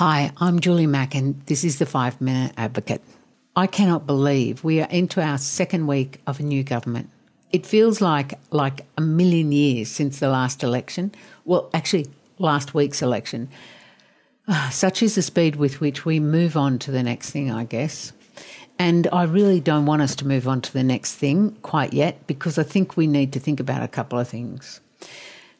Hi, I'm Julie Macken, and this is the Five Minute Advocate. I cannot believe we are into our second week of a new government. It feels like like a million years since the last election. Well, actually, last week's election. Uh, such is the speed with which we move on to the next thing, I guess. And I really don't want us to move on to the next thing quite yet because I think we need to think about a couple of things.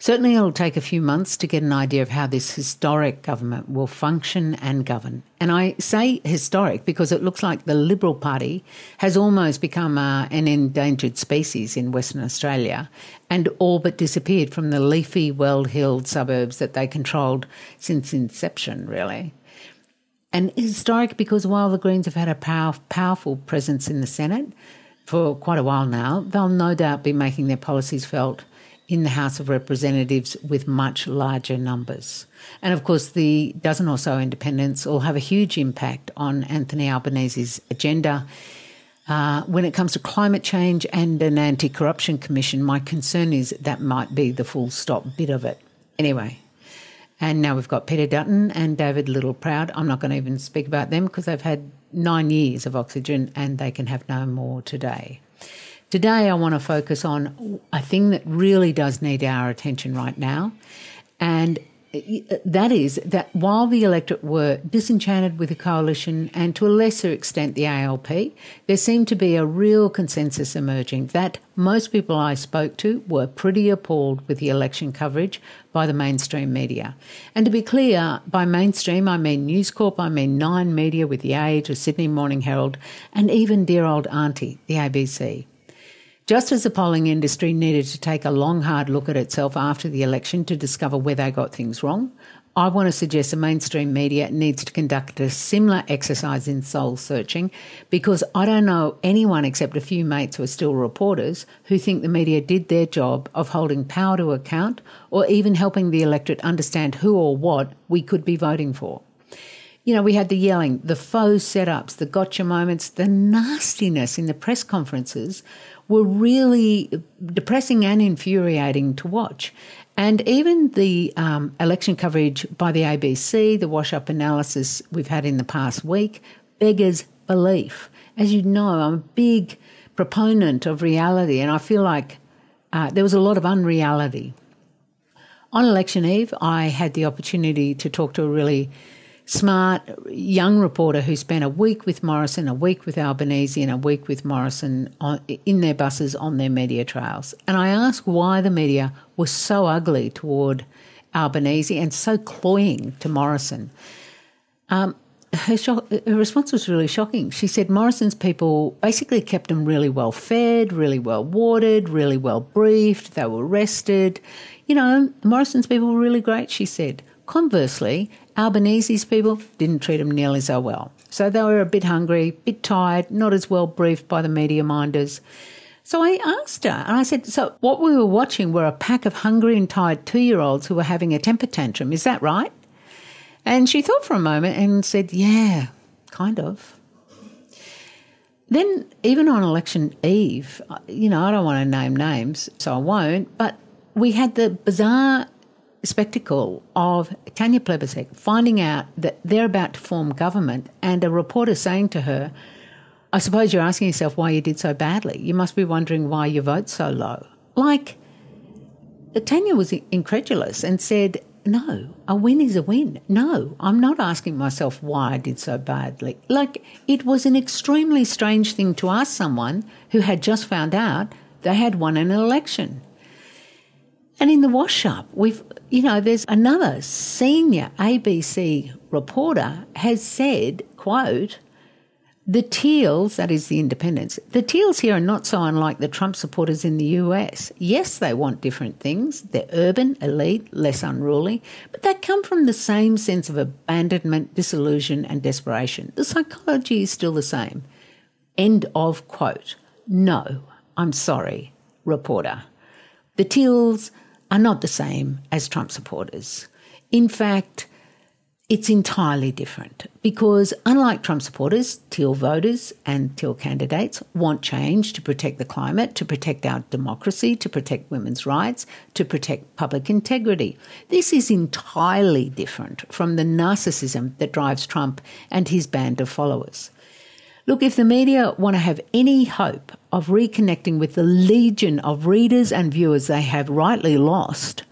Certainly, it'll take a few months to get an idea of how this historic government will function and govern. And I say historic because it looks like the Liberal Party has almost become uh, an endangered species in Western Australia and all but disappeared from the leafy, well heeled suburbs that they controlled since inception, really. And historic because while the Greens have had a power, powerful presence in the Senate for quite a while now, they'll no doubt be making their policies felt in the House of Representatives with much larger numbers. And of course, the dozen or so independents will have a huge impact on Anthony Albanese's agenda. Uh, when it comes to climate change and an anti corruption commission, my concern is that might be the full stop bit of it. Anyway, and now we've got Peter Dutton and David Littleproud. I'm not going to even speak about them because they've had nine years of oxygen and they can have no more today. Today, I want to focus on a thing that really does need our attention right now. And that is that while the electorate were disenchanted with the coalition and to a lesser extent the ALP, there seemed to be a real consensus emerging that most people I spoke to were pretty appalled with the election coverage by the mainstream media. And to be clear, by mainstream, I mean News Corp, I mean Nine Media with The Age, the Sydney Morning Herald, and even dear old auntie, the ABC. Just as the polling industry needed to take a long, hard look at itself after the election to discover where they got things wrong, I want to suggest the mainstream media needs to conduct a similar exercise in soul searching because I don't know anyone except a few mates who are still reporters who think the media did their job of holding power to account or even helping the electorate understand who or what we could be voting for. You know, we had the yelling, the faux setups, the gotcha moments, the nastiness in the press conferences were really depressing and infuriating to watch. And even the um, election coverage by the ABC, the wash up analysis we've had in the past week, beggars belief. As you know, I'm a big proponent of reality, and I feel like uh, there was a lot of unreality. On election eve, I had the opportunity to talk to a really smart young reporter who spent a week with Morrison, a week with Albanese, and a week with Morrison on, in their buses on their media trails. And I asked why the media was so ugly toward Albanese and so cloying to Morrison. Um, her, her, response was really shocking. She said Morrison's people basically kept them really well fed, really well watered, really well briefed. They were rested. You know, Morrison's people were really great, she said. Conversely, Albanese's people didn't treat them nearly so well. So they were a bit hungry, a bit tired, not as well briefed by the media minders. So I asked her, and I said, So what we were watching were a pack of hungry and tired two year olds who were having a temper tantrum, is that right? And she thought for a moment and said, Yeah, kind of. Then, even on election eve, you know, I don't want to name names, so I won't, but we had the bizarre spectacle of Tanya Plibersek finding out that they're about to form government and a reporter saying to her, I suppose you're asking yourself why you did so badly. You must be wondering why your vote's so low. Like, Tanya was incredulous and said, No, a win is a win. No, I'm not asking myself why I did so badly. Like, it was an extremely strange thing to ask someone who had just found out they had won an election. And in the wash up, we've, you know, there's another senior ABC reporter has said, quote, the Teals, that is the independents, the Teals here are not so unlike the Trump supporters in the US. Yes, they want different things. They're urban, elite, less unruly, but they come from the same sense of abandonment, disillusion, and desperation. The psychology is still the same. End of quote. No, I'm sorry, reporter. The Teals are not the same as Trump supporters. In fact, it's entirely different because, unlike Trump supporters, Teal voters and Teal candidates want change to protect the climate, to protect our democracy, to protect women's rights, to protect public integrity. This is entirely different from the narcissism that drives Trump and his band of followers. Look, if the media want to have any hope of reconnecting with the legion of readers and viewers they have rightly lost,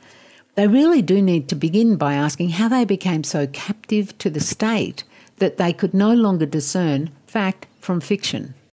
they really do need to begin by asking how they became so captive to the state that they could no longer discern fact from fiction.